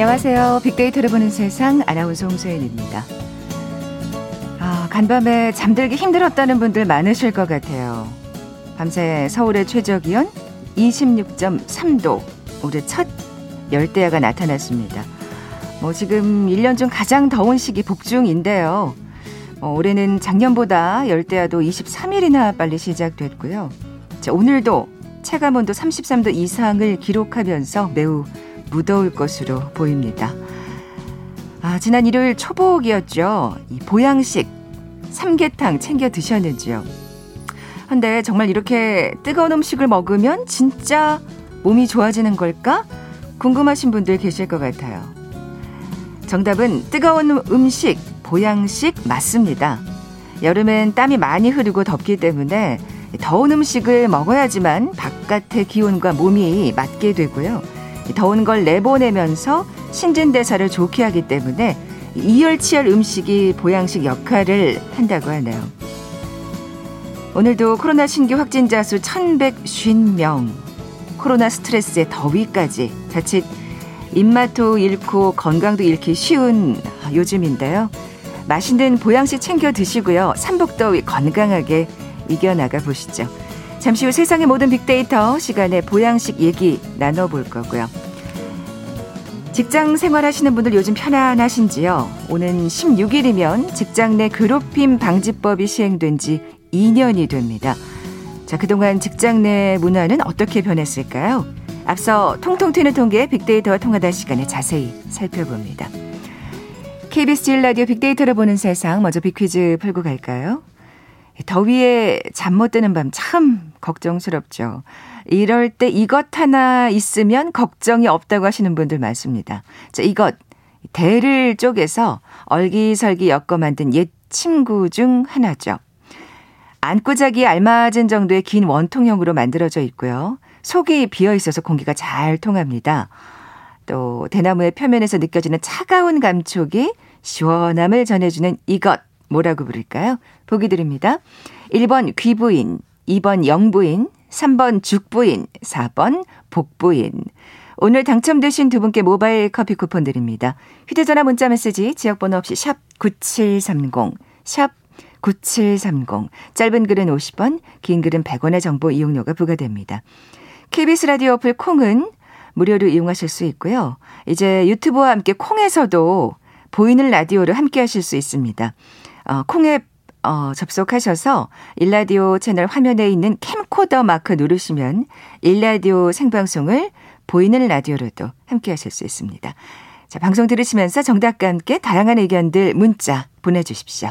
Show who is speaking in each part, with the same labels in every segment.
Speaker 1: 안녕하세요. 빅데이터를 보는 세상 아나운서 홍소연입니다. 아, 간밤에 잠들기 힘들었다는 분들 많으실 것 같아요. 밤새 서울의 최저 기온 26.3도. 올해 첫 열대야가 나타났습니다. 뭐 지금 1년 중 가장 더운 시기 복중인데요. 어, 올해는 작년보다 열대야도 23일이나 빨리 시작됐고요. 자, 오늘도 체감온도 33도 이상을 기록하면서 매우 무더울 것으로 보입니다. 아, 지난 일요일 초복이었죠. 이 보양식 삼계탕 챙겨 드셨는지요? 근데 정말 이렇게 뜨거운 음식을 먹으면 진짜 몸이 좋아지는 걸까? 궁금하신 분들 계실 것 같아요. 정답은 뜨거운 음식, 보양식 맞습니다. 여름엔 땀이 많이 흐르고 덥기 때문에 더운 음식을 먹어야지만 바깥의 기온과 몸이 맞게 되고요. 더운 걸 내보내면서 신진대사를 좋게 하기 때문에 이열치열 음식이 보양식 역할을 한다고 하네요. 오늘도 코로나 신규 확진자 수 1150명, 코로나 스트레스에 더위까지 자칫 입맛도 잃고 건강도 잃기 쉬운 요즘인데요. 맛있는 보양식 챙겨 드시고요. 삼복더위 건강하게 이겨나가 보시죠. 잠시 후 세상의 모든 빅데이터 시간에 보양식 얘기 나눠볼 거고요. 직장 생활하시는 분들 요즘 편안하신지요? 오는 16일이면 직장 내 괴롭힘 방지법이 시행된 지 2년이 됩니다. 자, 그동안 직장 내 문화는 어떻게 변했을까요? 앞서 통통 튀는 통계 빅데이터와 통하다 시간에 자세히 살펴봅니다. KBS 1라디오 빅데이터를 보는 세상 먼저 빅퀴즈 풀고 갈까요? 더위에 잠 못 드는 밤 참 걱정스럽죠. 이럴 때 이것 하나 있으면 걱정이 없다고 하시는 분들 많습니다. 자, 이것 대를 쪼개서 얼기설기 엮어 만든 옛 침구 중 하나죠. 안고 자기에 알맞은 정도의 긴 원통형으로 만들어져 있고요. 속이 비어 있어서 공기가 잘 통합니다. 또 대나무의 표면에서 느껴지는 차가운 감촉이 시원함을 전해주는 이것 뭐라고 부를까요? 보기 드립니다. 1번 귀부인, 2번 영부인, 3번 죽부인, 4번 복부인. 오늘 당첨되신 두 분께 모바일 커피 쿠폰 드립니다. 휴대전화 문자 메시지 지역번호 없이 샵 9730, 샵 9730. 짧은 글은 50원, 긴 글은 100원의 정보 이용료가 부과됩니다. KBS 라디오 어플 콩은 무료로 이용하실 수 있고요. 이제 유튜브와 함께 콩에서도 보이는 라디오를 함께 하실 수 있습니다. 어, 콩앱 어, 접속하셔서 일라디오 채널 화면에 있는 캠코더 마크 누르시면 일라디오 생방송을 보이는 라디오로도 함께 하실 수 있습니다. 자, 방송 들으시면서 정답과 함께 다양한 의견들 문자 보내주십시오.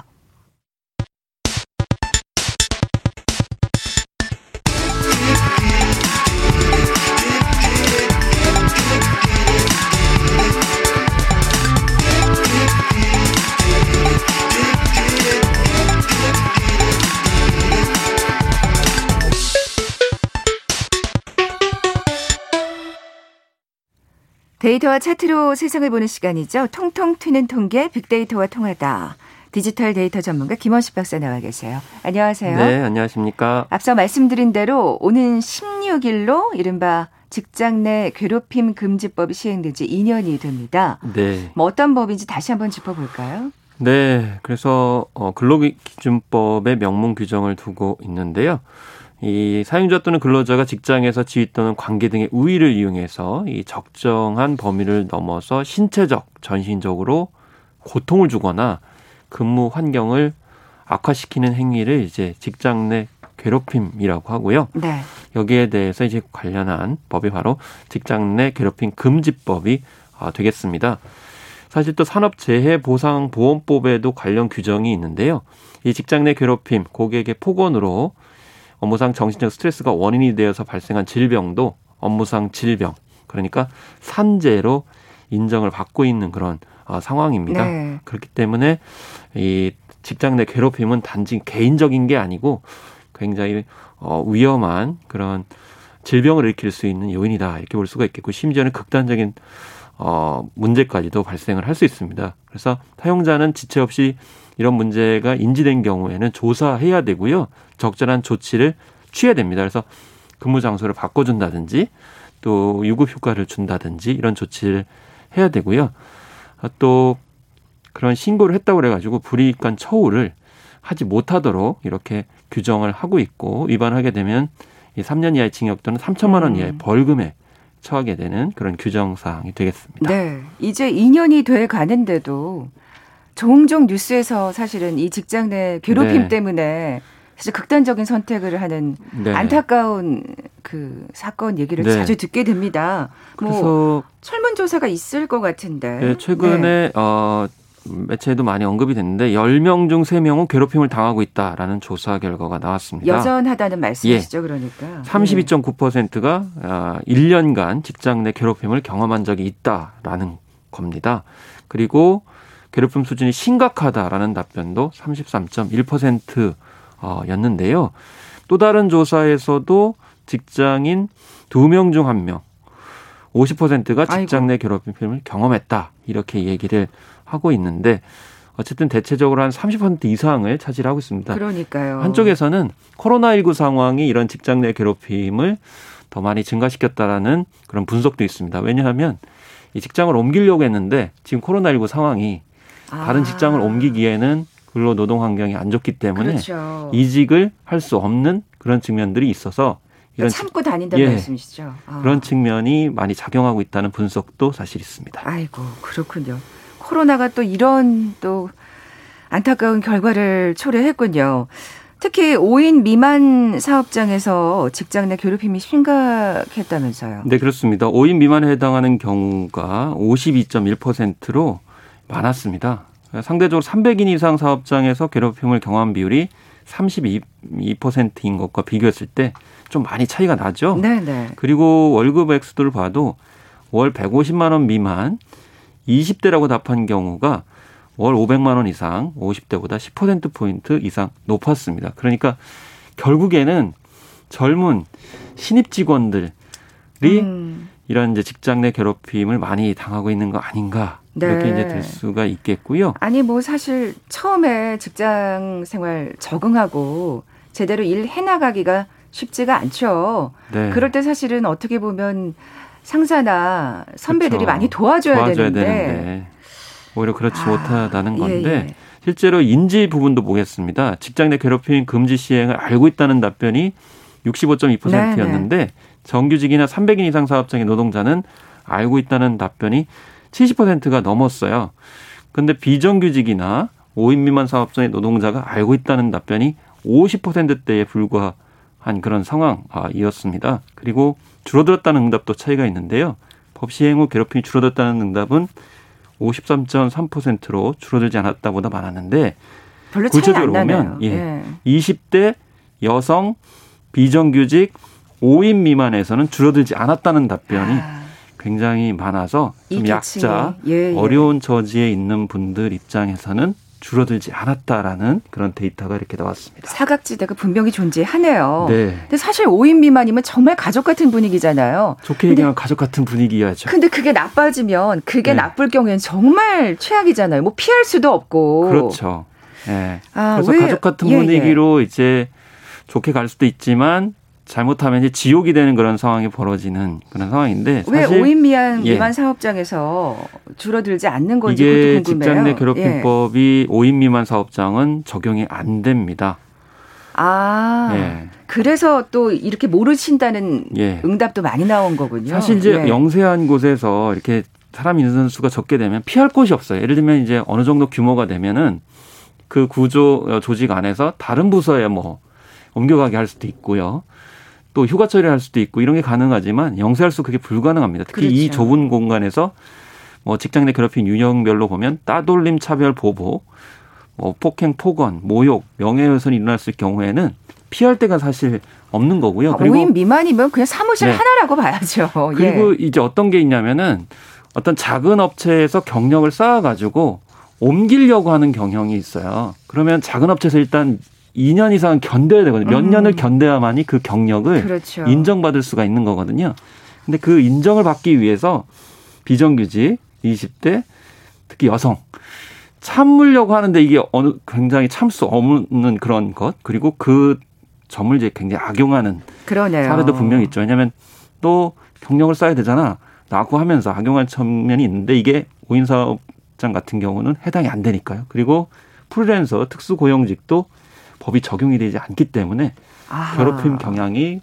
Speaker 1: 데이터와 차트로 세상을 보는 시간이죠. 통통 튀는 통계 빅데이터와 통하다. 디지털 데이터 전문가 김원식 박사 나와 계세요. 안녕하세요.
Speaker 2: 네, 안녕하십니까.
Speaker 1: 앞서 말씀드린 대로 오는 16일로 이른바 직장 내 괴롭힘 금지법이 시행된 지 2년이 됩니다. 네. 뭐 어떤 법인지 다시 한번 짚어볼까요?
Speaker 2: 네, 그래서 어, 근로기준법의 명문 규정을 두고 있는데요. 이 사용자 또는 근로자가 직장에서 지위 또는 관계 등의 우위를 이용해서 이 적정한 범위를 넘어서 신체적, 전신적으로 고통을 주거나 근무 환경을 악화시키는 행위를 이제 직장 내 괴롭힘이라고 하고요. 네. 여기에 대해서 이제 관련한 법이 바로 직장 내 괴롭힘 금지법이 아, 되겠습니다. 사실 또 산업재해보상보험법에도 관련 규정이 있는데요. 이 직장 내 괴롭힘, 고객의 폭언으로 업무상 정신적 스트레스가 원인이 되어서 발생한 질병도 업무상 질병 그러니까 산재로 인정을 받고 있는 그런 어, 상황입니다. 네. 그렇기 때문에 이 직장 내 괴롭힘은 단지 개인적인 게 아니고 굉장히 어, 위험한 그런 질병을 일으킬 수 있는 요인이다 이렇게 볼 수가 있겠고 심지어는 극단적인 어, 문제까지도 발생을 할 수 있습니다. 그래서 사용자는 지체 없이 이런 문제가 인지된 경우에는 조사해야 되고요. 적절한 조치를 취해야 됩니다. 그래서 근무 장소를 바꿔준다든지 또 유급 휴가를 준다든지 이런 조치를 해야 되고요. 아, 또 그런 신고를 했다고 그래가지고 불이익한 처우를 하지 못하도록 이렇게 규정을 하고 있고 위반하게 되면 이 3년 이하의 징역 또는 3천만 원 이하의 음. 벌금에 처하게 되는 그런 규정 사항이 되겠습니다.
Speaker 1: 네. 이제 2년이 돼 가는데도 종종 뉴스에서 사실은 이 직장 내 괴롭힘 네. 때문에 사실 극단적인 선택을 하는 네. 안타까운 그 사건 얘기를 네. 자주 듣게 됩니다. 뭐 그래서 뭐 설문조사가 있을 것 같은데.
Speaker 2: 네, 최근에 네. 어 매체에도 많이 언급이 됐는데 10명 중 3명은 괴롭힘을 당하고 있다라는 조사 결과가 나왔습니다.
Speaker 1: 여전하다는 말씀이시죠, 예. 그러니까.
Speaker 2: 32.9%가 아, 1년간 직장 내 괴롭힘을 경험한 적이 있다라는 겁니다. 그리고 괴롭힘 수준이 심각하다라는 답변도 33.1% 어, 였는데요. 또 다른 조사에서도 직장인 2명 중 1명 50%가 직장 내 괴롭힘을 경험했다. 이렇게 얘기를 하고 있는데 어쨌든 대체적으로 한 30% 이상을 차지하고 있습니다.
Speaker 1: 그러니까요.
Speaker 2: 한쪽에서는 코로나19 상황이 이런 직장 내 괴롭힘을 더 많이 증가시켰다라는 그런 분석도 있습니다. 왜냐하면 이 직장을 옮기려고 했는데 지금 코로나19 상황이 아. 다른 직장을 옮기기에는 근로 노동 환경이 안 좋기 때문에 그렇죠. 이직을 할 수 없는 그런 측면들이 있어서
Speaker 1: 이런 참고 다닌다는 예, 말씀이시죠.
Speaker 2: 아. 그런 측면이 많이 작용하고 있다는 분석도 사실 있습니다.
Speaker 1: 아이고 그렇군요. 코로나가 또 이런 또 안타까운 결과를 초래했군요. 특히 5인 미만 사업장에서 직장 내 괴롭힘이 심각했다면서요.
Speaker 2: 네, 그렇습니다. 5인 미만에 해당하는 경우가 52.1%로 많았습니다. 상대적으로 300인 이상 사업장에서 괴롭힘을 경험한 비율이 32%인 것과 비교했을 때 좀 많이 차이가 나죠.
Speaker 1: 네네. 네.
Speaker 2: 그리고 월급 액수들을 봐도 월 150만 원 미만 20대라고 답한 경우가 월 500만 원 이상 50대보다 10% 포인트 이상 높았습니다. 그러니까 결국에는 젊은 신입 직원들이 음. 이런 이제 직장 내 괴롭힘을 많이 당하고 있는 거 아닌가 네. 이렇게 이제 될 수가 있겠고요.
Speaker 1: 아니 뭐 사실 처음에 직장 생활 적응하고 제대로 일 해나가기가 쉽지가 않죠. 네. 그럴 때 사실은 어떻게 보면 상사나 선배들이 그렇죠. 많이 도와줘야, 도와줘야 되는데. 되는데.
Speaker 2: 오히려 그렇지 아, 못하다는 예, 건데 예, 예. 실제로 인지 부분도 보겠습니다. 직장 내 괴롭힘 금지 시행을 알고 있다는 답변이 65.2%였는데 네 네. 정규직이나 300인 이상 사업장의 노동자는 알고 있다는 답변이 70%가 넘었어요. 근데 비정규직이나 5인 미만 사업장의 노동자가 알고 있다는 답변이 50%대에 불과한 그런 상황이었습니다. 그리고 줄어들었다는 응답도 차이가 있는데요. 법 시행 후 괴롭힘이 줄어들었다는 응답은 53.3%로 줄어들지 않았다보다 많았는데
Speaker 1: 구체적으로 보면 예,
Speaker 2: 예. 20대 여성 비정규직 5인 미만에서는 줄어들지 않았다는 답변이 아. 굉장히 많아서 좀 약자, 예, 예. 어려운 처지에 있는 분들 입장에서는 줄어들지 않았다라는 그런 데이터가 이렇게 나왔습니다.
Speaker 1: 사각지대가 분명히 존재하네요. 네. 근데 사실 5인 미만이면 정말 가족 같은 분위기잖아요.
Speaker 2: 좋게 얘기하면 가족 같은 분위기야죠.
Speaker 1: 근데 그게 나빠지면 그게 네. 나쁠 경우에는 정말 최악이잖아요. 뭐 피할 수도 없고.
Speaker 2: 그렇죠. 네. 아, 그래서 왜? 가족 같은 예, 예. 분위기로 예. 이제 좋게 갈 수도 있지만 잘못하면 이제 지옥이 되는 그런 상황이 벌어지는 그런 상황인데
Speaker 1: 왜 5인 미만 예. 미만 사업장에서 줄어들지 않는 건지 이게
Speaker 2: 직장 내 괴롭힘법이 예. 5인 미만 사업장은 적용이 안 됩니다.
Speaker 1: 아, 예. 그래서 또 이렇게 모르신다는 예. 응답도 많이 나온 거군요.
Speaker 2: 사실 이제 예. 영세한 곳에서 이렇게 사람 인원 수가 적게 되면 피할 곳이 없어요. 예를 들면 이제 어느 정도 규모가 되면은 그 구조 어, 조직 안에서 다른 부서에 뭐 옮겨가게 할 수도 있고요. 또 휴가 처리를 할 수도 있고 이런 게 가능하지만 영세할 수 그게 불가능합니다. 특히 그렇죠. 이 좁은 공간에서 뭐 직장 내 괴롭힘 유형별로 보면 따돌림, 차별, 보복, 뭐 폭행, 폭언, 모욕, 명예훼손이 일어났을 경우에는 피할 데가 사실 없는 거고요.
Speaker 1: 아, 그리고 5인 미만이면 그냥 사무실 네. 하나라고 봐야죠.
Speaker 2: 그리고 예. 이제 어떤 게 있냐면은 어떤 작은 업체에서 경력을 쌓아가지고 옮기려고 하는 경향이 있어요. 그러면 작은 업체에서 일단 2년 이상 견뎌야 되거든요. 몇 음. 년을 견뎌야만이 그 경력을 그렇죠. 인정받을 수가 있는 거거든요. 근데 그 인정을 받기 위해서 비정규직 20대 특히 여성 참으려고 하는데 이게 어느 굉장히 참 수 없는 그런 것 그리고 그 점을 이제 굉장히 악용하는 그러네요. 사례도 분명히 있죠. 왜냐하면 또 경력을 쌓아야 되잖아. 라고 하면서 악용한 측면이 있는데 이게 5인 사업장 같은 경우는 해당이 안 되니까요. 그리고 프리랜서 특수고용직도 법이 적용이 되지 않기 때문에 아하. 괴롭힘 경향이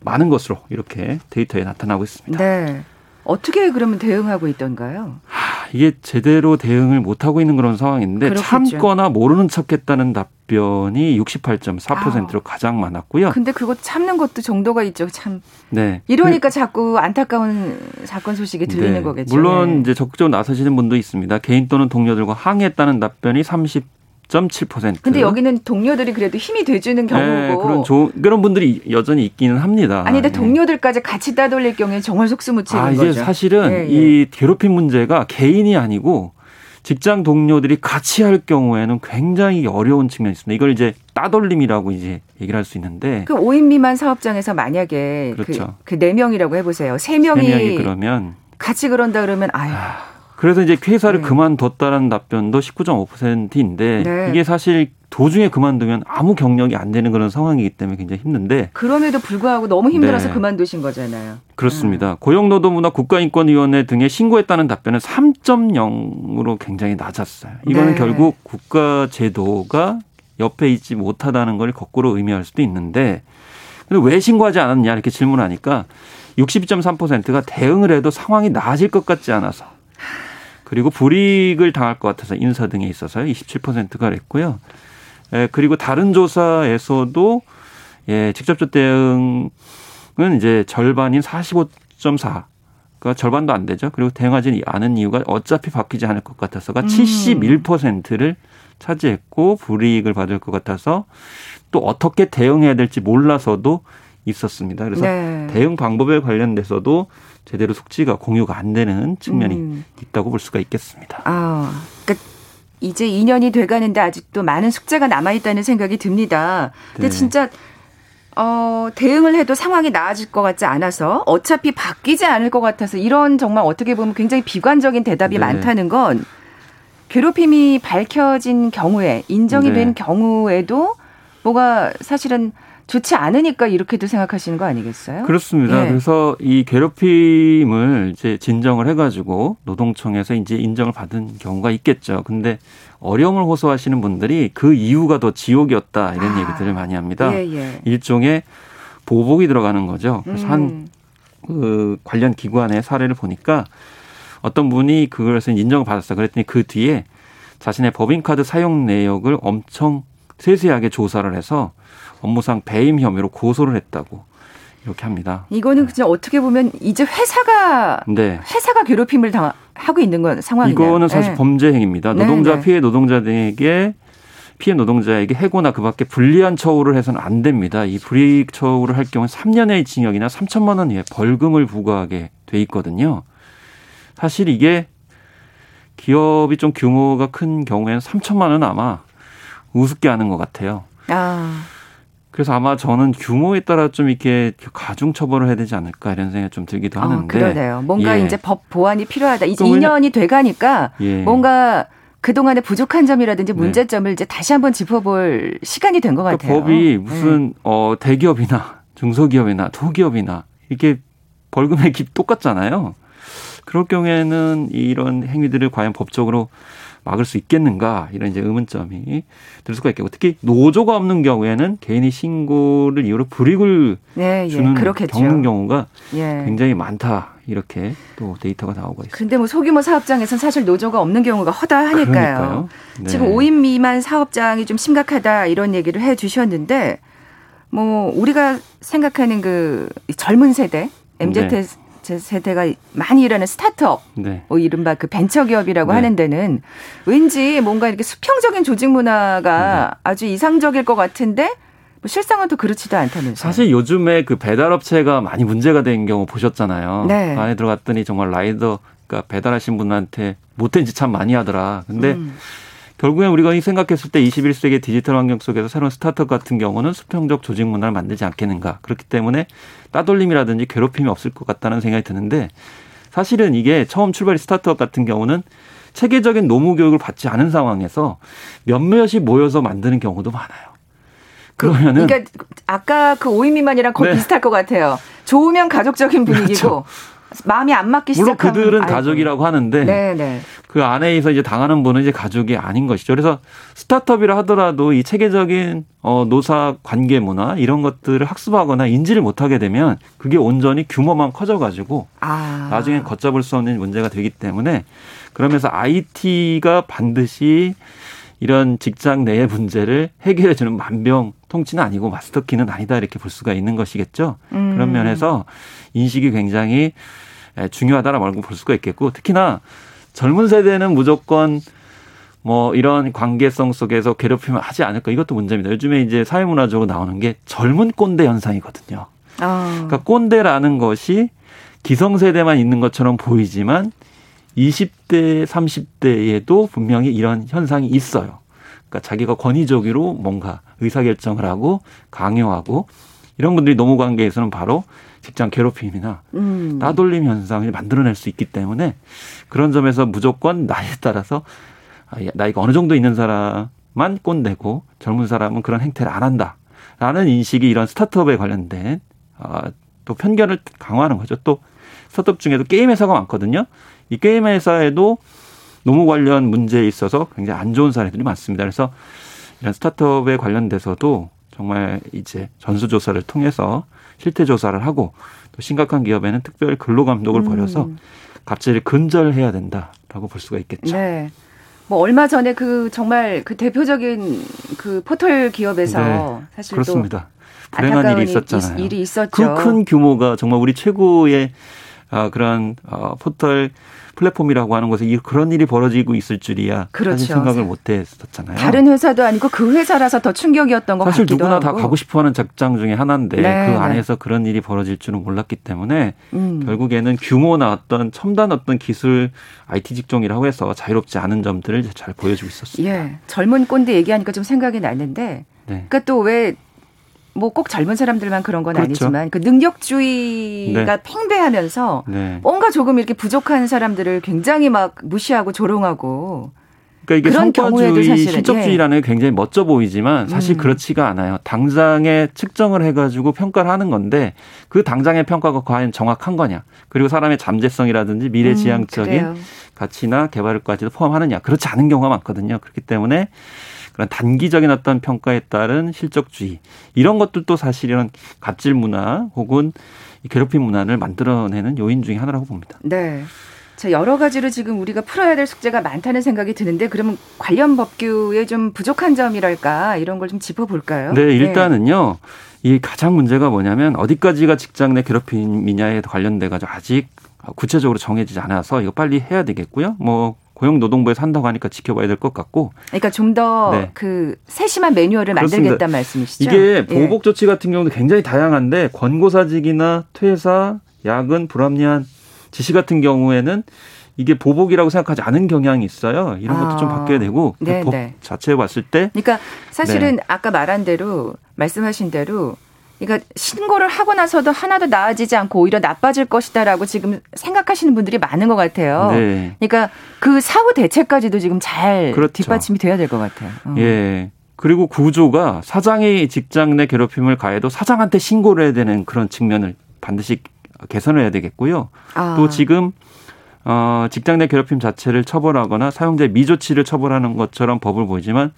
Speaker 2: 많은 것으로 이렇게 데이터에 나타나고 있습니다.
Speaker 1: 네. 어떻게 그러면 대응하고 있던가요?
Speaker 2: 하, 이게 제대로 대응을 못 하고 있는 그런 상황인데 그렇겠죠. 참거나 모르는 척했다는 답변이 68.4%로 아. 가장 많았고요.
Speaker 1: 근데 그거 참는 것도 정도가 있죠. 참. 네. 이러니까 그, 자꾸 안타까운 사건 소식이 들리는 네. 거겠죠.
Speaker 2: 물론 네. 이제 적극적으로 나서시는 분도 있습니다. 개인 또는 동료들과 항의했다는 답변이 30 10.7%.
Speaker 1: 근데 여기는 동료들이 그래도 힘이 돼주는 네, 경우고. 네,
Speaker 2: 그런 조, 그런 분들이 여전히 있기는 합니다.
Speaker 1: 아니, 근데 네. 동료들까지 같이 따돌릴 경우에 정말 속수무책인 아, 이제
Speaker 2: 거죠. 사실은 예, 예. 이 괴롭힘 문제가 개인이 아니고 직장 동료들이 같이 할 경우에는 굉장히 어려운 측면이 있습니다. 이걸 이제 따돌림이라고 이제 얘기를 할 수 있는데.
Speaker 1: 그 5인 미만 사업장에서 만약에 그렇죠. 그, 그 4명이라고 해 보세요. 3명이. 3명이 그러면. 같이 그런다 그러면 아유. 아.
Speaker 2: 그래서 이제 회사를 네. 그만뒀다라는 답변도 19.5%인데 네. 이게 사실 도중에 그만두면 아무 경력이 안 되는 그런 상황이기 때문에 굉장히 힘든데
Speaker 1: 그럼에도 불구하고 너무 힘들어서 네. 그만두신 거잖아요.
Speaker 2: 그렇습니다. 음. 고용노동부나 국가인권위원회 등에 신고했다는 답변은 3.0으로 굉장히 낮았어요. 이거는 네. 결국 국가 제도가 옆에 있지 못하다는 걸 거꾸로 의미할 수도 있는데 근데 왜 신고하지 않았냐 이렇게 질문하니까 62.3%가 대응을 해도 상황이 나아질 것 같지 않아서 그리고 불이익을 당할 것 같아서 인사 등에 있어서 27%가 그랬고요. 예, 그리고 다른 조사에서도 예, 직접적 대응은 이제 절반인 45.4. 가 절반도 안 되죠. 그리고 대응하지 않은 이유가 어차피 바뀌지 않을 것 같아서가 음. 71%를 차지했고 불이익을 받을 것 같아서 또 어떻게 대응해야 될지 몰라서도 있었습니다. 그래서 네. 대응 방법에 관련돼서도 제대로 숙지가 공유가 안 되는 측면이 음. 있다고 볼 수가 있겠습니다.
Speaker 1: 아, 그러니까 이제 2년이 돼가는데 아직도 많은 숙제가 남아 있다는 생각이 듭니다. 근데 네. 진짜 어, 대응을 해도 상황이 나아질 것 같지 않아서 어차피 바뀌지 않을 것 같아서 이런 정말 어떻게 보면 굉장히 비관적인 대답이 네. 많다는 건 괴롭힘이 밝혀진 경우에 인정이 네. 된 경우에도 뭐가 사실은 좋지 않으니까 이렇게도 생각하시는 거 아니겠어요?
Speaker 2: 그렇습니다. 예. 그래서 이 괴롭힘을 이제 진정을 해가지고 노동청에서 이제 인정을 받은 경우가 있겠죠. 근데 어려움을 호소하시는 분들이 그 이유가 더 지옥이었다 이런 아. 얘기들을 많이 합니다. 예, 예. 일종의 보복이 들어가는 거죠. 그래서 음. 한 그 관련 기관의 사례를 보니까 어떤 분이 그것을 인정을 받았어. 그랬더니 그 뒤에 자신의 법인카드 사용 내역을 엄청 세세하게 조사를 해서 업무상 배임 혐의로 고소를 했다고 이렇게 합니다.
Speaker 1: 이거는 그냥 어떻게 보면 이제 회사가 네. 회사가 괴롭힘을 당 하고 있는 건 상황이네요.
Speaker 2: 이거는 사실 네. 범죄 행위입니다. 네, 노동자 네. 피해 노동자 등에게 피해 노동자에게 해고나 그밖에 불리한 처우를 해서는 안 됩니다. 이 불이익 처우를 할 경우 3년의 징역이나 3천만 원 이하의 벌금을 부과하게 돼 있거든요. 사실 이게 기업이 좀 규모가 큰 경우에는 3천만 원 아마 우습게 하는 것 같아요. 아. 그래서 아마 저는 규모에 따라 좀 이렇게 가중 처벌을 해야 되지 않을까 이런 생각이 좀 들기도 아, 하는데. 어,
Speaker 1: 그러네요. 뭔가 예. 이제 법 보완이 필요하다. 이제 2년이 돼 가니까 예. 뭔가 그동안의 부족한 점이라든지 네. 문제점을 네. 이제 다시 한번 짚어볼 시간이 된것 그러니까 같아요.
Speaker 2: 법이 무슨 네. 어 대기업이나 중소기업이나 소기업이나 이게 벌금액이 똑같잖아요. 그럴 경우에는 이런 행위들을 과연 법적으로 막을 수 있겠는가 이런 이제 의문점이 들 수가 있겠고 특히 노조가 없는 경우에는 개인이 신고를 이유로 불이익을 네, 예, 주는 예, 겪는 경우가 예. 굉장히 많다 이렇게 또 데이터가 나오고 있습니다.
Speaker 1: 근데 뭐 소규모 사업장에서는 사실 노조가 없는 경우가 허다하니까요. 네. 지금 5인 미만 사업장이 좀 심각하다 이런 얘기를 해 주셨는데 뭐 우리가 생각하는 그 젊은 세대 MZ 네. 세대가 많이 일하는 스타트업, 네. 뭐 이른바 그 벤처 기업이라고 네. 하는 데는 왠지 뭔가 이렇게 수평적인 조직 문화가 네. 아주 이상적일 것 같은데 뭐 실상은 또 그렇지도 않다면서요.
Speaker 2: 사실 요즘에 그 배달업체가 많이 문제가 된 경우 보셨잖아요. 네. 그 안에 들어갔더니 정말 라이더, 그러니까 배달하신 분한테 못된 짓 참 많이 하더라. 근데 음. 결국엔 우리가 생각했을 때 21세기 디지털 환경 속에서 새로운 스타트업 같은 경우는 수평적 조직 문화를 만들지 않겠는가. 그렇기 때문에 따돌림이라든지 괴롭힘이 없을 것 같다는 생각이 드는데 사실은 이게 처음 출발이 스타트업 같은 경우는 체계적인 노무 교육을 받지 않은 상황에서 몇몇이 모여서 만드는 경우도 많아요.
Speaker 1: 그, 그러면은 그러니까 아까 그 5인 미만이랑 거의 네. 비슷할 것 같아요. 좋으면 가족적인 분위기고 그렇죠. 마음이 안 맞기
Speaker 2: 물론
Speaker 1: 시작하면
Speaker 2: 그들은
Speaker 1: 아이고.
Speaker 2: 가족이라고 하는데
Speaker 1: 네, 네.
Speaker 2: 그 안에서 이제 당하는 분은 이제 가족이 아닌 것이죠. 그래서 스타트업이라 하더라도 이 체계적인 어 노사 관계 문화 이런 것들을 학습하거나 인지를 못하게 되면 그게 온전히 규모만 커져가지고
Speaker 1: 아.
Speaker 2: 나중에 걷잡을 수 없는 문제가 되기 때문에 그러면서 IT가 반드시 이런 직장 내의 문제를 해결해 주는 만병 통치는 아니고 마스터키는 아니다 이렇게 볼 수가 있는 것이겠죠.
Speaker 1: 음.
Speaker 2: 그런 면에서 인식이 굉장히 중요하다라고 볼 수가 있겠고 특히나 젊은 세대는 무조건 뭐 이런 관계성 속에서 괴롭힘을 하지 않을까 이것도 문제입니다. 요즘에 이제 사회문화적으로 나오는 게 젊은 꼰대 현상이거든요.
Speaker 1: 아.
Speaker 2: 그러니까 꼰대라는 것이 기성세대만 있는 것처럼 보이지만 20대, 30대에도 분명히 이런 현상이 있어요. 그러니까 자기가 권위적으로 뭔가 의사결정을 하고 강요하고 이런 분들이 노무 관계에서는 바로 직장 괴롭힘이나
Speaker 1: 음.
Speaker 2: 따돌림 현상을 만들어낼 수 있기 때문에 그런 점에서 무조건 나이에 따라서 아, 나이가 어느 정도 있는 사람만 꼰대고 젊은 사람은 그런 행태를 안 한다라는 인식이 이런 스타트업에 관련된 아, 또 편견을 강화하는 거죠. 또 스타트업 중에도 게임 회사가 많거든요. 이 게임 회사에도 노무 관련 문제에 있어서 굉장히 안 좋은 사례들이 많습니다. 그래서 이런 스타트업에 관련돼서도 정말 이제 전수조사를 통해서 실태 조사를 하고 또 심각한 기업에는 특별 근로 감독을 벌여서
Speaker 1: 음.
Speaker 2: 갑질을 근절해야 된다라고 볼 수가 있겠죠.
Speaker 1: 네. 뭐 얼마 전에 그 정말 그 대표적인 그 포털 기업에서
Speaker 2: 네,
Speaker 1: 사실
Speaker 2: 그렇습니다.
Speaker 1: 또
Speaker 2: 불행한 일이 있었잖아요.
Speaker 1: 일- 일이 있었죠.
Speaker 2: 그 큰 규모가 정말 우리 최고의 아, 그런 어, 포털 플랫폼이라고 하는 곳에 이- 그런 일이 벌어지고 있을 줄이야
Speaker 1: 그렇죠.
Speaker 2: 사실 생각을 못했었잖아요.
Speaker 1: 다른 회사도 아니고 그 회사라서 더 충격이었던 것
Speaker 2: 사실
Speaker 1: 같기도
Speaker 2: 누구나
Speaker 1: 하고.
Speaker 2: 다 가고 싶어하는 직장 중에 하나인데
Speaker 1: 네,
Speaker 2: 그
Speaker 1: 네.
Speaker 2: 안에서 그런 일이 벌어질 줄은 몰랐기 때문에
Speaker 1: 음.
Speaker 2: 결국에는 규모나 어떤 첨단 어떤 기술 IT 직종이라고 해서 자유롭지 않은 점들을 잘 보여주고 있었습니다.
Speaker 1: 예. 젊은 꼰대 얘기하니까 좀 생각이 나는데
Speaker 2: 네.
Speaker 1: 그러니까 또 왜 뭐 꼭 젊은 사람들만 그런 건
Speaker 2: 그렇죠.
Speaker 1: 아니지만 그 능력주의가
Speaker 2: 네.
Speaker 1: 팽배하면서
Speaker 2: 네.
Speaker 1: 뭔가 조금 이렇게 부족한 사람들을 굉장히 막 무시하고 조롱하고
Speaker 2: 그러니까 이게 성과주의,
Speaker 1: 사실은, 예.
Speaker 2: 실적주의라는 게 굉장히 멋져 보이지만 사실
Speaker 1: 음.
Speaker 2: 그렇지가 않아요. 당장에 측정을 해가지고 평가를 하는 건데 그 당장의 평가가 과연 정확한 거냐. 그리고 사람의 잠재성이라든지 미래지향적인
Speaker 1: 음.
Speaker 2: 가치나 개발까지도 포함하는,냐 그렇지 않은 경우가 많거든요. 그렇기 때문에 그런 단기적인 어떤 평가에 따른 실적주의 이런 것들도 사실 이런 갑질 문화 혹은 이 괴롭힘 문화를 만들어내는 요인 중에 하나라고 봅니다.
Speaker 1: 네. 자, 여러 가지로 지금 우리가 풀어야 될 숙제가 많다는 생각이 드는데 그러면 관련 법규에 좀 부족한 점이랄까 이런 걸 좀 짚어볼까요?
Speaker 2: 네, 일단은요. 이 가장 문제가 뭐냐면 어디까지가 직장 내 괴롭힘이냐에 관련돼 가지고 아직 구체적으로 정해지지 않아서 이거 빨리 해야 되겠고요. 뭐 고용노동부에서 한다고 하니까 지켜봐야 될 것 같고
Speaker 1: 그러니까 좀더
Speaker 2: 네.
Speaker 1: 그 세심한 매뉴얼을. 만들겠다는 말씀이시죠?
Speaker 2: 이게
Speaker 1: 예.
Speaker 2: 보복 조치 같은 경우도 굉장히 다양한데 권고사직이나 퇴사, 야근, 불합리한 지시 같은 경우에는 이게 보복이라고 생각하지 않은 경향이 있어요. 이런 것도 좀
Speaker 1: 아.
Speaker 2: 바뀌어야 되고 그
Speaker 1: 네,
Speaker 2: 법
Speaker 1: 네.
Speaker 2: 자체에 봤을 때
Speaker 1: 그러니까 사실은
Speaker 2: 네.
Speaker 1: 아까 말한 대로 말씀하신 대로 그러니까 신고를 하고 나서도 하나도 나아지지 않고 오히려 나빠질 것이다라고 지금 생각하시는 분들이 많은 것 같아요.
Speaker 2: 네.
Speaker 1: 그러니까 그 사후 대책까지도 지금 잘
Speaker 2: 그렇죠.
Speaker 1: 뒷받침이 돼야 될 것 같아요. 어.
Speaker 2: 예. 그리고 구조가 사장이 직장 내 괴롭힘을 가해도 사장한테 신고를 해야 되는 그런 측면을 반드시 개선을 해야 되겠고요.
Speaker 1: 아.
Speaker 2: 또 지금 어 직장 내 괴롭힘 자체를 처벌하거나 사용자의 미조치를 처벌하는 것처럼 법을 보이지만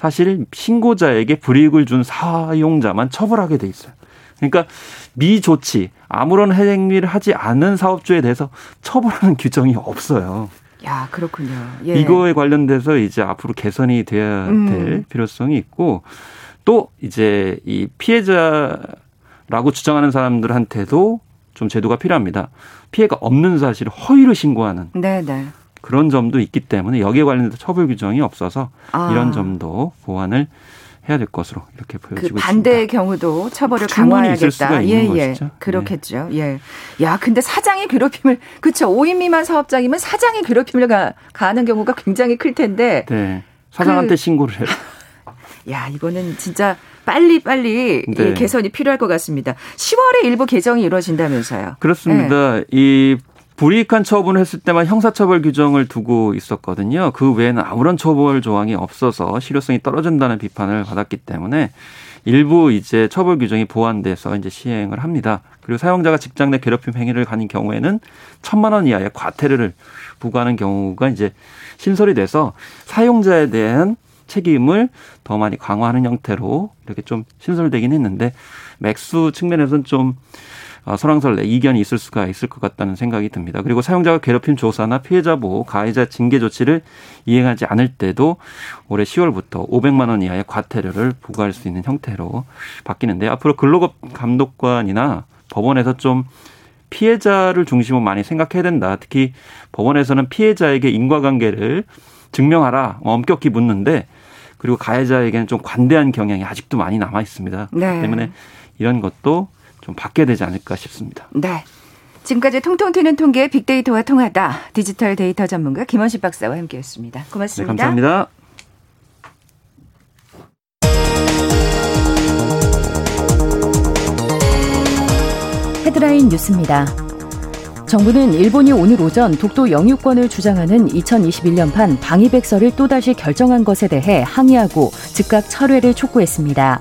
Speaker 2: 사실 신고자에게 불이익을 준 사용자만 처벌하게 돼 있어요. 그러니까 미조치 아무런 행위를 하지 않은 사업주에 대해서 처벌하는 규정이 없어요.
Speaker 1: 야 그렇군요. 예.
Speaker 2: 이거에 관련돼서 이제 앞으로 개선이 돼야
Speaker 1: 음.
Speaker 2: 될 필요성이 있고 또 이제 이 피해자라고 주장하는 사람들한테도 좀 제도가 필요합니다. 피해가 없는 사실을 허위로 신고하는
Speaker 1: 네네.
Speaker 2: 그런 점도 있기 때문에 여기에 관련해서 처벌 규정이 없어서
Speaker 1: 아.
Speaker 2: 이런 점도 보완을 해야 될 것으로 이렇게
Speaker 1: 그
Speaker 2: 보여지고
Speaker 1: 반대의
Speaker 2: 있습니다.
Speaker 1: 경우도 처벌을 강화해야겠다. 예, 예.
Speaker 2: 것이죠. 네.
Speaker 1: 그렇겠죠. 예. 야, 근데 사장이 괴롭힘을 그쵸 5인 미만 사업장이면 사장이 괴롭힘을 가, 가하는 경우가 굉장히 클 텐데
Speaker 2: 네. 사장한테
Speaker 1: 그-
Speaker 2: 신고를 해요.
Speaker 1: 야, 이거는 진짜 빨리 빨리
Speaker 2: 네.
Speaker 1: 개선이 필요할 것 같습니다. 10월에 일부 개정이 이루어진다면서요.
Speaker 2: 그렇습니다.
Speaker 1: 네.
Speaker 2: 이 불이익한 처분을 했을 때만 형사처벌 규정을 두고 있었거든요. 그 외에는 아무런 처벌 조항이 없어서 실효성이 떨어진다는 비판을 받았기 때문에 일부 이제 처벌 규정이 보완돼서 이제 시행을 합니다. 그리고 사용자가 직장 내 괴롭힘 행위를 가진 경우에는 천만 원 이하의 과태료를 부과하는 경우가 이제 신설이 돼서 사용자에 대한 책임을 더 많이 강화하는 형태로 이렇게 좀 신설되긴 했는데 맥수 측면에서는 좀 어, 설왕설래 이견이 있을 수가 있을 것 같다는 생각이 듭니다. 그리고 사용자가 괴롭힘 조사나 피해자 보호, 가해자 징계 조치를 이행하지 않을 때도 올해 10월부터 500만 원 이하의 과태료를 부과할 수 있는 형태로 바뀌는데 앞으로 근로급 감독관이나 법원에서 좀 피해자를 중심으로 많이 생각해야 된다. 특히 법원에서는 피해자에게 인과관계를 증명하라 엄격히 묻는데 그리고 가해자에게는 좀 관대한 경향이 아직도 많이 남아 있습니다. 네. 때문에 이런 것도 좀 바뀌어야 되지 않을까 싶습니다.
Speaker 1: 네. 지금까지 통통 튀는 통계 빅데이터와 통하다 디지털 데이터 전문가 김원식 박사와 함께했습니다. 고맙습니다.
Speaker 2: 네, 감사합니다.
Speaker 3: 헤드라인 뉴스입니다. 정부는 일본이 오늘 오전 독도 영유권을 주장하는 2021년판 방위백서를 또다시 결정한 것에 대해 항의하고 즉각 철회를 촉구했습니다.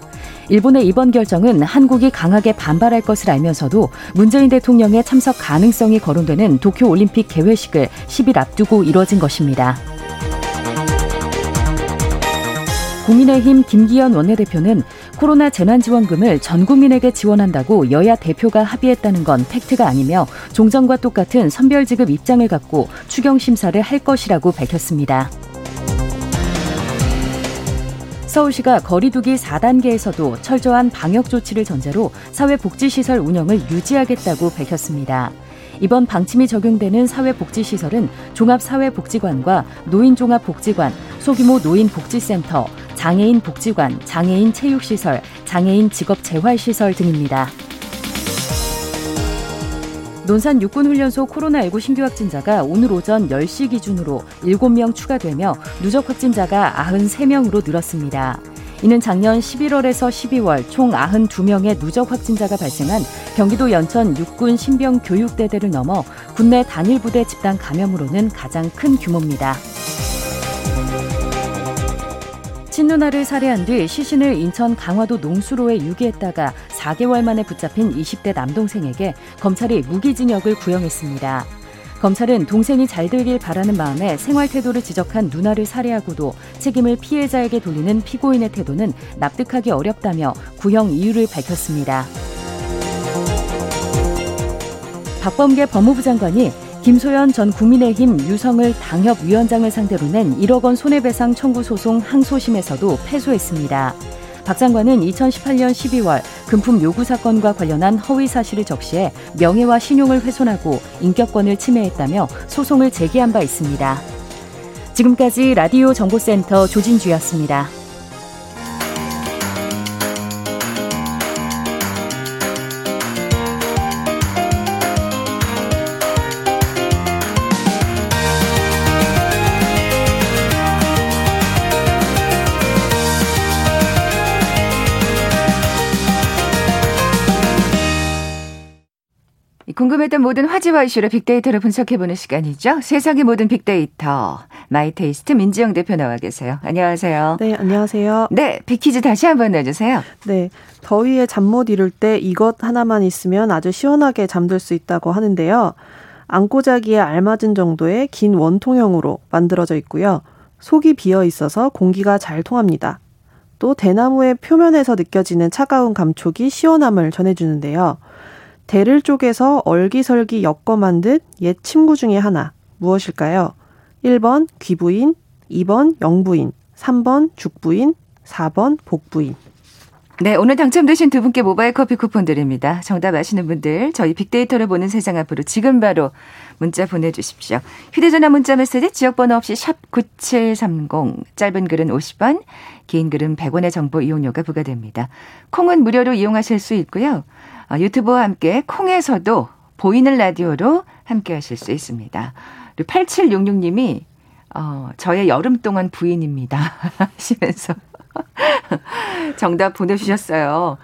Speaker 3: 일본의 이번 결정은 한국이 강하게 반발할 것을 알면서도 문재인 대통령의 참석 가능성이 거론되는 도쿄 올림픽 개회식을 10일 앞두고 이뤄진 것입니다. 국민의힘 김기현 원내대표는 코로나 재난지원금을 전 국민에게 지원한다고 여야 대표가 합의했다는 건 팩트가 아니며 종전과 똑같은 선별지급 입장을 갖고 추경심사를 할 것이라고 밝혔습니다. 서울시가 거리두기 4단계에서도 철저한 방역 조치를 전제로 사회복지시설 운영을 유지하겠다고 밝혔습니다. 이번 방침이 적용되는 사회복지시설은 종합사회복지관과 노인종합복지관, 소규모 노인복지센터, 장애인 복지관, 장애인 체육시설, 장애인 직업재활시설 등입니다. 논산 육군훈련소 코로나19 신규 확진자가 오늘 오전 10시 기준으로 7명 추가되며 누적 확진자가 93명으로 늘었습니다. 이는 작년 11월에서 12월 총 92명의 누적 확진자가 발생한 경기도 연천 육군 신병 교육대대를 넘어 국내 단일 부대 집단 감염으로는 가장 큰 규모입니다. 친누나를 살해한 뒤 시신을 인천 강화도 농수로에 유기했다가 4개월 만에 붙잡힌 20대 남동생에게 검찰이 무기징역을 구형했습니다. 검찰은 동생이 잘 되길 바라는 마음에 생활 태도를 지적한 누나를 살해하고도 책임을 피해자에게 돌리는 피고인의 태도는 납득하기 어렵다며 구형 이유를 밝혔습니다. 박범계 법무부 장관이 김소연 전 국민의힘 유성을 당협위원장을 상대로 낸 1억 원 손해배상 청구 소송 항소심에서도 패소했습니다. 박 장관은 2018년 12월 금품 요구 사건과 관련한 허위 사실을 적시해 명예와 신용을 훼손하고 인격권을 침해했다며 소송을 제기한 바 있습니다. 지금까지 라디오 정보센터 조진주였습니다.
Speaker 1: 궁금했던 모든 화제와 이슈를 빅데이터로 분석해보는 시간이죠. 세상의 모든 빅데이터. 마이테이스트 민지영 대표 나와 계세요. 안녕하세요.
Speaker 4: 네, 안녕하세요.
Speaker 1: 네, 빅퀴즈 다시 한번 내주세요.
Speaker 4: 네, 더위에 잠 못 이룰 때 이것 하나만 있으면 아주 시원하게 잠들 수 있다고 하는데요. 안고 자기에 알맞은 정도의 긴 원통형으로 만들어져 있고요. 속이 비어 있어서 공기가 잘 통합니다. 또 대나무의 표면에서 느껴지는 차가운 감촉이 시원함을 전해주는데요. 대를 쪼개서 얼기설기 엮어 만든 옛 침구 중의 하나 무엇일까요? 1번 귀부인, 2번 영부인, 3번 죽부인, 4번 복부인.
Speaker 1: 네, 오늘 당첨되신 두 분께 모바일 커피 쿠폰 드립니다. 정답 아시는 분들 저희 빅데이터를 보는 세상 앞으로 지금 바로 문자 보내주십시오. 휴대전화 문자 메시지 지역번호 없이 샵 9730, 짧은 글은 50원, 긴 글은 100원의 정보 이용료가 부과됩니다. 콩은 무료로 이용하실 수 있고요. 아, 유튜브와 함께 콩에서도 보이는 라디오로 함께 하실 수 있습니다. 8766님이 어, 저의 여름 동안 부인입니다. 하시면서 정답 보내주셨어요.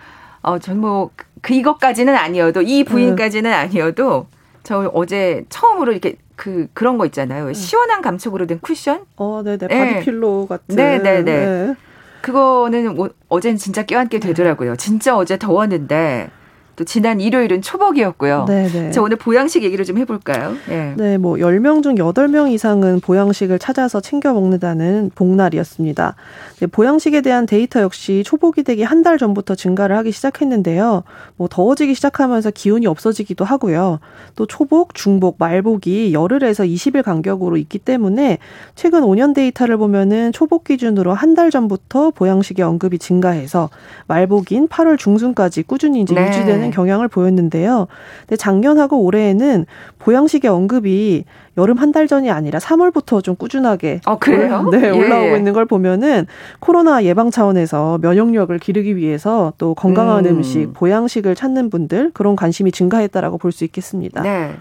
Speaker 1: 어, 전 뭐, 그, 이것까지는 아니어도, 이 부인까지는 아니어도, 저 어제 처음으로 이렇게 그, 그런 거 있잖아요. 시원한 감촉으로 된 쿠션?
Speaker 4: 어, 네네. 네. body pillow 같은.
Speaker 1: 네네네. 네. 그거는 어, 어제는 진짜 껴안게 되더라고요. 진짜 어제 더웠는데, 또 지난 일요일은 초복이었고요. 네네. 자, 오늘 보양식 얘기를 좀 해볼까요?
Speaker 4: 네. 네, 뭐 10명 중 8명 이상은 보양식을 찾아서 챙겨 먹는다는 복날이었습니다. 네, 보양식에 대한 데이터 역시 초복이 되기 한 달 전부터 증가를 하기 시작했는데요. 뭐 더워지기 시작하면서 기운이 없어지기도 하고요. 또 초복, 중복, 말복이 열흘에서 20일 간격으로 있기 때문에 최근 5년 데이터를 보면은 초복 기준으로 한 달 전부터 보양식의 언급이 증가해서 말복인 8월 중순까지 꾸준히 이제 네. 유지되는 경향을 보였는데요. 근데 작년하고 올해에는 보양식의 언급이 여름 한 달 전이 아니라 3월부터 좀 꾸준하게
Speaker 1: 어, 그래요?
Speaker 4: 네, 예. 올라오고 있는 걸 보면은 코로나 예방 차원에서 면역력을 기르기 위해서 또 건강한 음. 식 보양식을 찾는 분들 그런 관심이 증가했다라고 볼 수 있겠습니다.
Speaker 1: 네.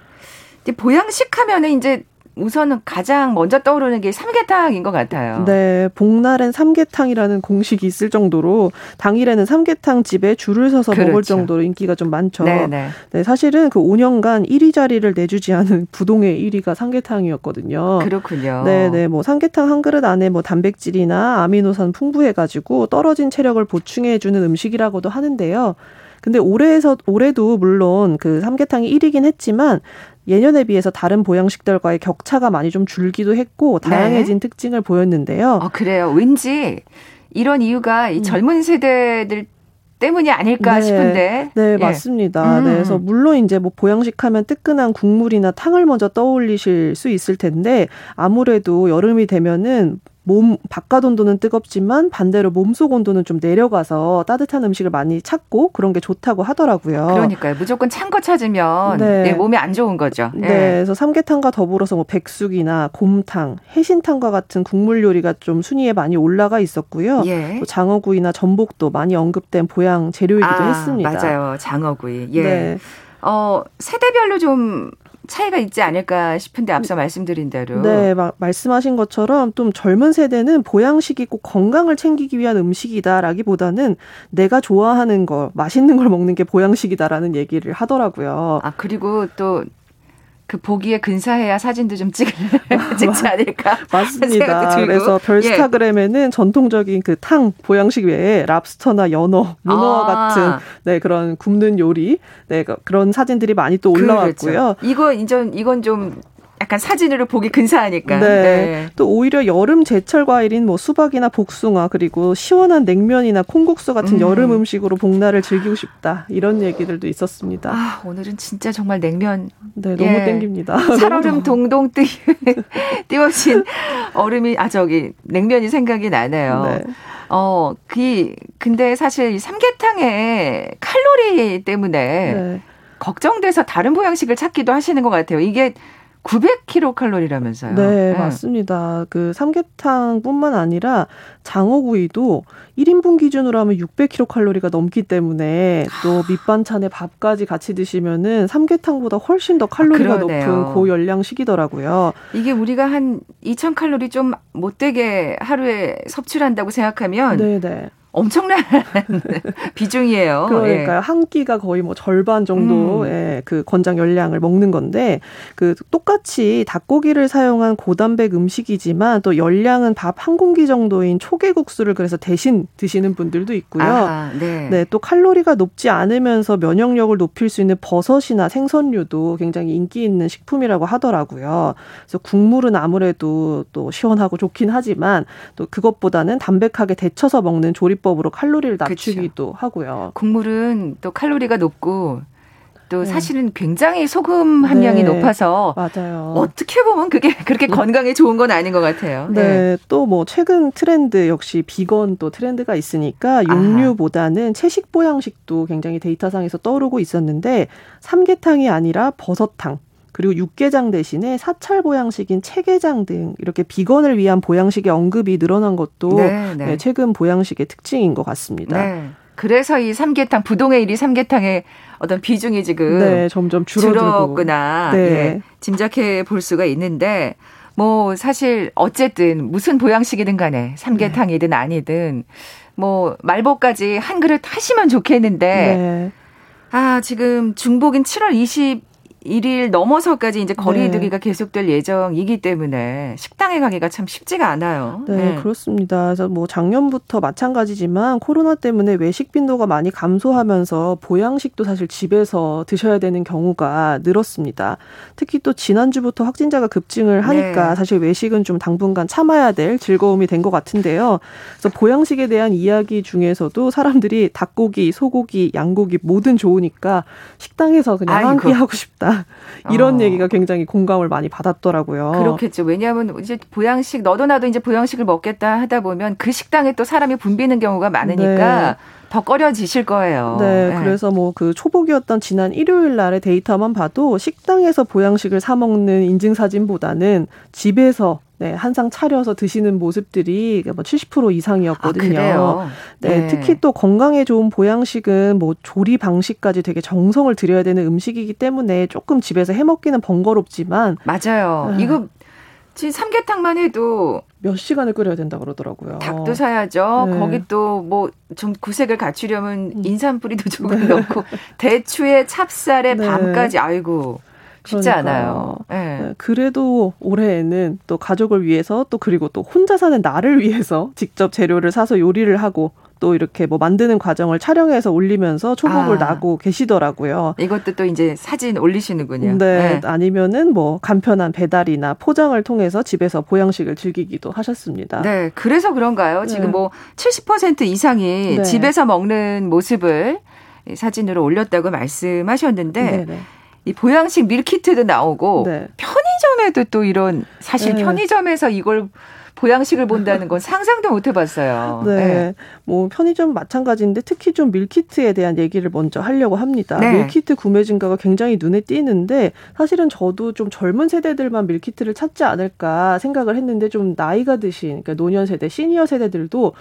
Speaker 1: 보양식 하면은 이제 우선은 가장 먼저 떠오르는 게 삼계탕인 것 같아요.
Speaker 4: 네, 복날엔 삼계탕이라는 공식이 있을 정도로 당일에는 삼계탕 집에 줄을 서서 그렇죠. 먹을 정도로 인기가 좀 많죠. 네네. 네. 네, 사실은 그 5년간 1위 자리를 내주지 않은 부동의 1위가 삼계탕이었거든요.
Speaker 1: 그렇군요.
Speaker 4: 네, 네, 뭐 삼계탕 한 그릇 안에 뭐 단백질이나 아미노산 풍부해가지고 떨어진 체력을 보충해주는 음식이라고도 하는데요. 근데 올해에서 올해도 물론 그 삼계탕이 1위긴 했지만 예년에 비해서 다른 보양식들과의 격차가 많이 좀 줄기도 했고 다양해진 네. 특징을 보였는데요.
Speaker 1: 아, 그래요. 왠지 이런 이유가 이 음. 젊은 세대들 때문이 아닐까
Speaker 4: 네.
Speaker 1: 싶은데.
Speaker 4: 네, 예. 맞습니다. 음. 네, 그래서 물론 이제 뭐 보양식 하면 뜨끈한 국물이나 탕을 먼저 떠올리실 수 있을 텐데 아무래도 여름이 되면은 몸 바깥 온도는 뜨겁지만 반대로 몸속 온도는 좀 내려가서 따뜻한 음식을 많이 찾고 그런 게 좋다고 하더라고요.
Speaker 1: 그러니까요. 무조건 찬 거 찾으면 네. 네, 몸에 안 좋은 거죠.
Speaker 4: 네. 네. 그래서 삼계탕과 더불어서 뭐 백숙이나 곰탕, 해신탕과 같은 국물 요리가 좀 순위에 많이 올라가 있었고요. 예. 또 장어구이나 전복도 많이 언급된 보양 재료이기도 아, 했습니다.
Speaker 1: 맞아요. 장어구이. 예. 네. 어, 세대별로 좀 차이가 있지 않을까 싶은데 앞서 말씀드린 대로.
Speaker 4: 네, 마, 말씀하신 것처럼 좀 젊은 세대는 보양식이 꼭 건강을 챙기기 위한 음식이다라기보다는 내가 좋아하는 거, 맛있는 걸 먹는 게 보양식이다라는 얘기를 하더라고요.
Speaker 1: 아, 그리고 또 그 보기에 근사해야 사진도 좀 찍, 찍지 않을까?
Speaker 4: 맞습니다. 그래서 별스타그램에는 예. 전통적인 그 탕 보양식 외에 랍스터나 연어, 문어와 아. 같은 네 그런 굽는 요리, 네 그런 사진들이 많이 또 올라왔고요. 그렇죠.
Speaker 1: 이거 이전 이건 좀 약간 사진으로 보기 근사하니까.
Speaker 4: 네. 네. 또 오히려 여름 제철 과일인 뭐 수박이나 복숭아 그리고 시원한 냉면이나 콩국수 같은 음. 여름 음식으로 복날을 즐기고 싶다 이런 얘기들도 있었습니다.
Speaker 1: 아 오늘은 진짜 정말 냉면.
Speaker 4: 네 너무 예. 땡깁니다.
Speaker 1: 살얼음 동동 띄 띄워진 얼음이 아 저기 냉면이 생각이 나네요. 네. 어, 그, 근데 사실 삼계탕의 칼로리 때문에 네. 걱정돼서 다른 보양식을 찾기도 하시는 것 같아요. 이게 900kcal라면서요.
Speaker 4: 네, 네, 맞습니다. 그 삼계탕뿐만 아니라 장어구이도 1인분 기준으로 하면 600kcal가 넘기 때문에 또 밑반찬에 밥까지 같이 드시면은 삼계탕보다 훨씬 더 칼로리가 아, 높은 고열량식이더라고요.
Speaker 1: 이게 우리가 한 2000칼로리 좀 못되게 하루에 섭취를 한다고 생각하면 네네. 네. 엄청난 비중이에요.
Speaker 4: 그러니까요. 예. 한 끼가 거의 뭐 절반 정도의 음. 그 권장 열량을 먹는 건데 그 똑같이 닭고기를 사용한 고단백 음식이지만 또 열량은 밥 한 공기 정도인 초계국수를 그래서 대신 드시는 분들도 있고요. 아, 네. 네. 또 칼로리가 높지 않으면서 면역력을 높일 수 있는 버섯이나 생선류도 굉장히 인기 있는 식품이라고 하더라고요. 그래서 국물은 아무래도 또 시원하고 좋긴 하지만 또 그것보다는 담백하게 데쳐서 먹는 조립 요리법으로 칼로리를 낮추기도 그쵸. 하고요.
Speaker 1: 국물은 또 칼로리가 높고 또 네. 사실은 굉장히 소금 함량이 네. 높아서 맞아요. 어떻게 보면 그게 그렇게 건강에 좋은 건 아닌 것 같아요.
Speaker 4: 네. 네. 또 뭐 최근 트렌드 역시 비건 또 트렌드가 있으니까 육류보다는 채식 보양식도 굉장히 데이터상에서 떠오르고 있었는데 삼계탕이 아니라 버섯탕 그리고 육개장 대신에 사찰 보양식인 체계장 등 이렇게 비건을 위한 보양식의 언급이 늘어난 것도 네, 네. 네, 최근 보양식의 특징인 것 같습니다. 네.
Speaker 1: 그래서 이 삼계탕 부동의 일이 삼계탕의 어떤 비중이 지금 네, 점점 줄어들구나 네. 예, 짐작해 볼 수가 있는데 뭐 사실 어쨌든 무슨 보양식이든 간에 삼계탕이든 네. 아니든 뭐 말복까지 한 그릇 하시면 좋겠는데 아 지금 중복인 7월 20 1일 넘어서까지 이제 거리두기가 네. 계속될 예정이기 때문에 식당에 가기가 참 쉽지가 않아요.
Speaker 4: 네, 네, 그렇습니다. 그래서 뭐 작년부터 마찬가지지만 코로나 때문에 외식 빈도가 많이 감소하면서 보양식도 사실 집에서 드셔야 되는 경우가 늘었습니다. 특히 또 지난주부터 확진자가 급증을 하니까 네. 사실 외식은 좀 당분간 참아야 될 즐거움이 된 것 같은데요. 그래서 보양식에 대한 이야기 중에서도 사람들이 닭고기, 소고기, 양고기 뭐든 좋으니까 식당에서 그냥 한끼 하고 싶다. 이런 어. 얘기가 굉장히 공감을 많이 받았더라고요.
Speaker 1: 그렇겠죠. 왜냐하면 이제 보양식 너도 나도 이제 보양식을 먹겠다 하다 보면 그 식당에 또 사람이 붐비는 경우가 많으니까 네. 더 꺼려지실 거예요.
Speaker 4: 네, 네. 그래서 뭐 그 초복이었던 지난 일요일 날의 데이터만 봐도 식당에서 보양식을 사 먹는 인증 사진보다는 집에서 네, 한상 차려서 드시는 모습들이 뭐 70% 이상이었거든요.
Speaker 1: 아,
Speaker 4: 네, 네, 특히 또 건강에 좋은 보양식은 뭐 조리 방식까지 되게 정성을 들여야 되는 음식이기 때문에 조금 집에서 해 먹기는 번거롭지만
Speaker 1: 맞아요. 네. 이거 지금 삼계탕만 해도
Speaker 4: 몇 시간을 끓여야 된다 그러더라고요.
Speaker 1: 닭도 사야죠. 네. 거기 또 뭐 좀 구색을 갖추려면 음. 인삼 뿌리도 조금 네. 넣고 대추에 찹쌀에 네. 밤까지 아이고 쉽지. 않아요. 네. 네.
Speaker 4: 그래도 올해에는 또 가족을 위해서 또 그리고 또 혼자 사는 나를 위해서 직접 재료를 사서 요리를 하고 또 이렇게 뭐 만드는 과정을 촬영해서 올리면서 초복을 아, 나고 계시더라고요.
Speaker 1: 이것도 또 이제 사진 올리시는군요.
Speaker 4: 네, 네. 아니면은 뭐 간편한 배달이나 포장을 통해서 집에서 보양식을 즐기기도 하셨습니다.
Speaker 1: 네, 그래서 그런가요? 지금 네. 뭐70% 이상이 네. 집에서 먹는 모습을 사진으로 올렸다고 말씀하셨는데 네네. 네. 이 보양식 밀키트도 나오고 네. 편의점에도 또 이런 사실 네. 편의점에서 이걸 보양식을 본다는 건 상상도 못 해봤어요.
Speaker 4: 네. 네. 뭐 편의점 마찬가지인데 특히 좀 밀키트에 대한 얘기를 먼저 하려고 합니다. 네. 밀키트 구매 증가가 굉장히 눈에 띄는데 사실은 저도 좀 젊은 세대들만 밀키트를 찾지 않을까 생각을 했는데 좀 나이가 드신 그러니까 노년 세대, 시니어 세대들도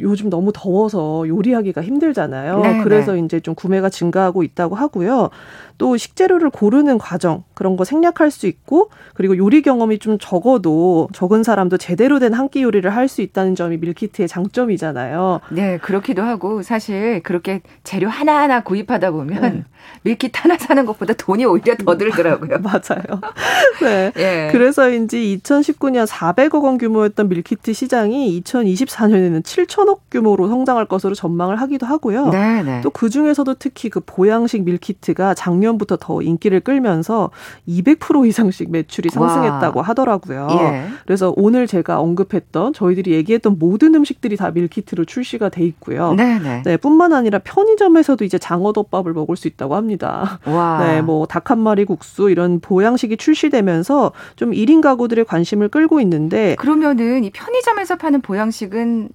Speaker 4: 요즘 너무 더워서 요리하기가 힘들잖아요. 네, 그래서 네. 이제 좀 구매가 증가하고 있다고 하고요. 또 식재료를 고르는 과정 그런 거 생략할 수 있고 그리고 요리 경험이 좀 적어도 적은 사람도 제대로 된 한 끼 요리를 할 수 있다는 점이 밀키트의 장점이잖아요.
Speaker 1: 네, 그렇기도 하고 사실 그렇게 재료 하나하나 구입하다 보면 네. 밀키트 하나 사는 것보다 돈이 오히려 더 들더라고요.
Speaker 4: 맞아요. 네. 예. 그래서인지 2019년 400억 원 규모였던 밀키트 시장이 2024년에는 7천억 규모로 성장할 것으로 전망을 하기도 하고요. 네, 네. 또 그 중에서도 특히 그 보양식 밀키트가 작년부터 더 인기를 끌면서 200% 이상씩 매출이 상승했다고 와. 하더라고요. 예. 그래서 오늘 제가 언급했던 저희들이 얘기했던 모든 음식들이 다 밀키트로 출시가 돼 있고요. 네네. 네. 네, 뿐만 아니라 편의점에서도 이제 장어덮밥을 먹을 수 있다고 합니다. 와. 네, 뭐 닭 한 마리 국수 이런 보양식이 출시되면서 좀 1인 가구들의 관심을 끌고 있는데
Speaker 1: 그러면은 이 편의점에서 파는 보양식은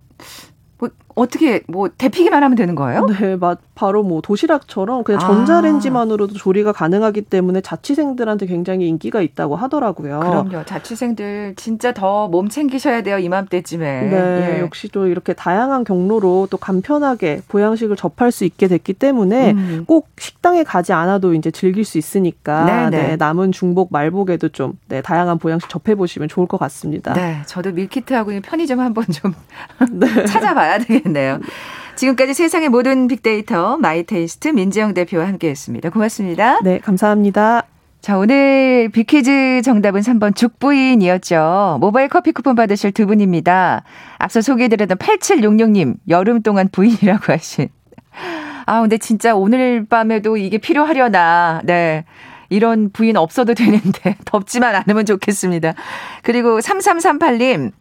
Speaker 1: 뭐 어떻게 뭐 데피기만 하면 되는 거예요?
Speaker 4: 네, 맞. 바로 뭐 도시락처럼 그냥 아. 전자레인지만으로도 조리가 가능하기 때문에 자취생들한테 굉장히 인기가 있다고 하더라고요.
Speaker 1: 그럼요. 자취생들 진짜 더 몸 챙기셔야 돼요. 이맘때쯤에.
Speaker 4: 네, 예. 역시 또 이렇게 다양한 경로로 또 간편하게 보양식을 접할 수 있게 됐기 때문에 음. 꼭 식당에 가지 않아도 이제 즐길 수 있으니까 네, 네. 네 남은 중복 말복에도 좀 네, 다양한 보양식 접해 보시면 좋을 것 같습니다.
Speaker 1: 네, 저도 밀키트하고 편의점 한번 좀 네. 찾아봐야 되겠네요. 지금까지 세상의 모든 빅데이터 마이테이스트 민지영 대표와 함께했습니다. 고맙습니다.
Speaker 4: 네, 감사합니다.
Speaker 1: 자, 오늘 빅퀴즈 정답은 3번 죽부인이었죠. 모바일 커피 쿠폰 받으실 두 분입니다. 앞서 소개해드렸던 8766님, 여름 동안 부인이라고 하신. 아, 근데 진짜 오늘 밤에도 이게 필요하려나. 네. 이런 부인 없어도 되는데, 덥지만 않으면 좋겠습니다. 그리고 3338님,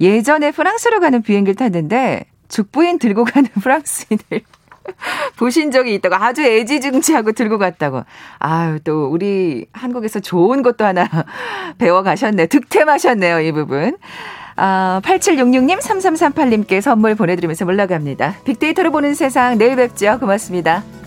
Speaker 1: 예전에 프랑스로 가는 비행기를 탔는데, 죽부인 들고 가는 프랑스인을 보신 적이 있다고 아주 애지중지하고 들고 갔다고. 아유, 또 우리 한국에서 좋은 것도 하나 배워 가셨네. 득템하셨네요, 이 부분. 아, 8766님, 3338님께 선물 보내드리면서 물러갑니다. 빅데이터를 보는 세상 내일 뵙죠. 고맙습니다.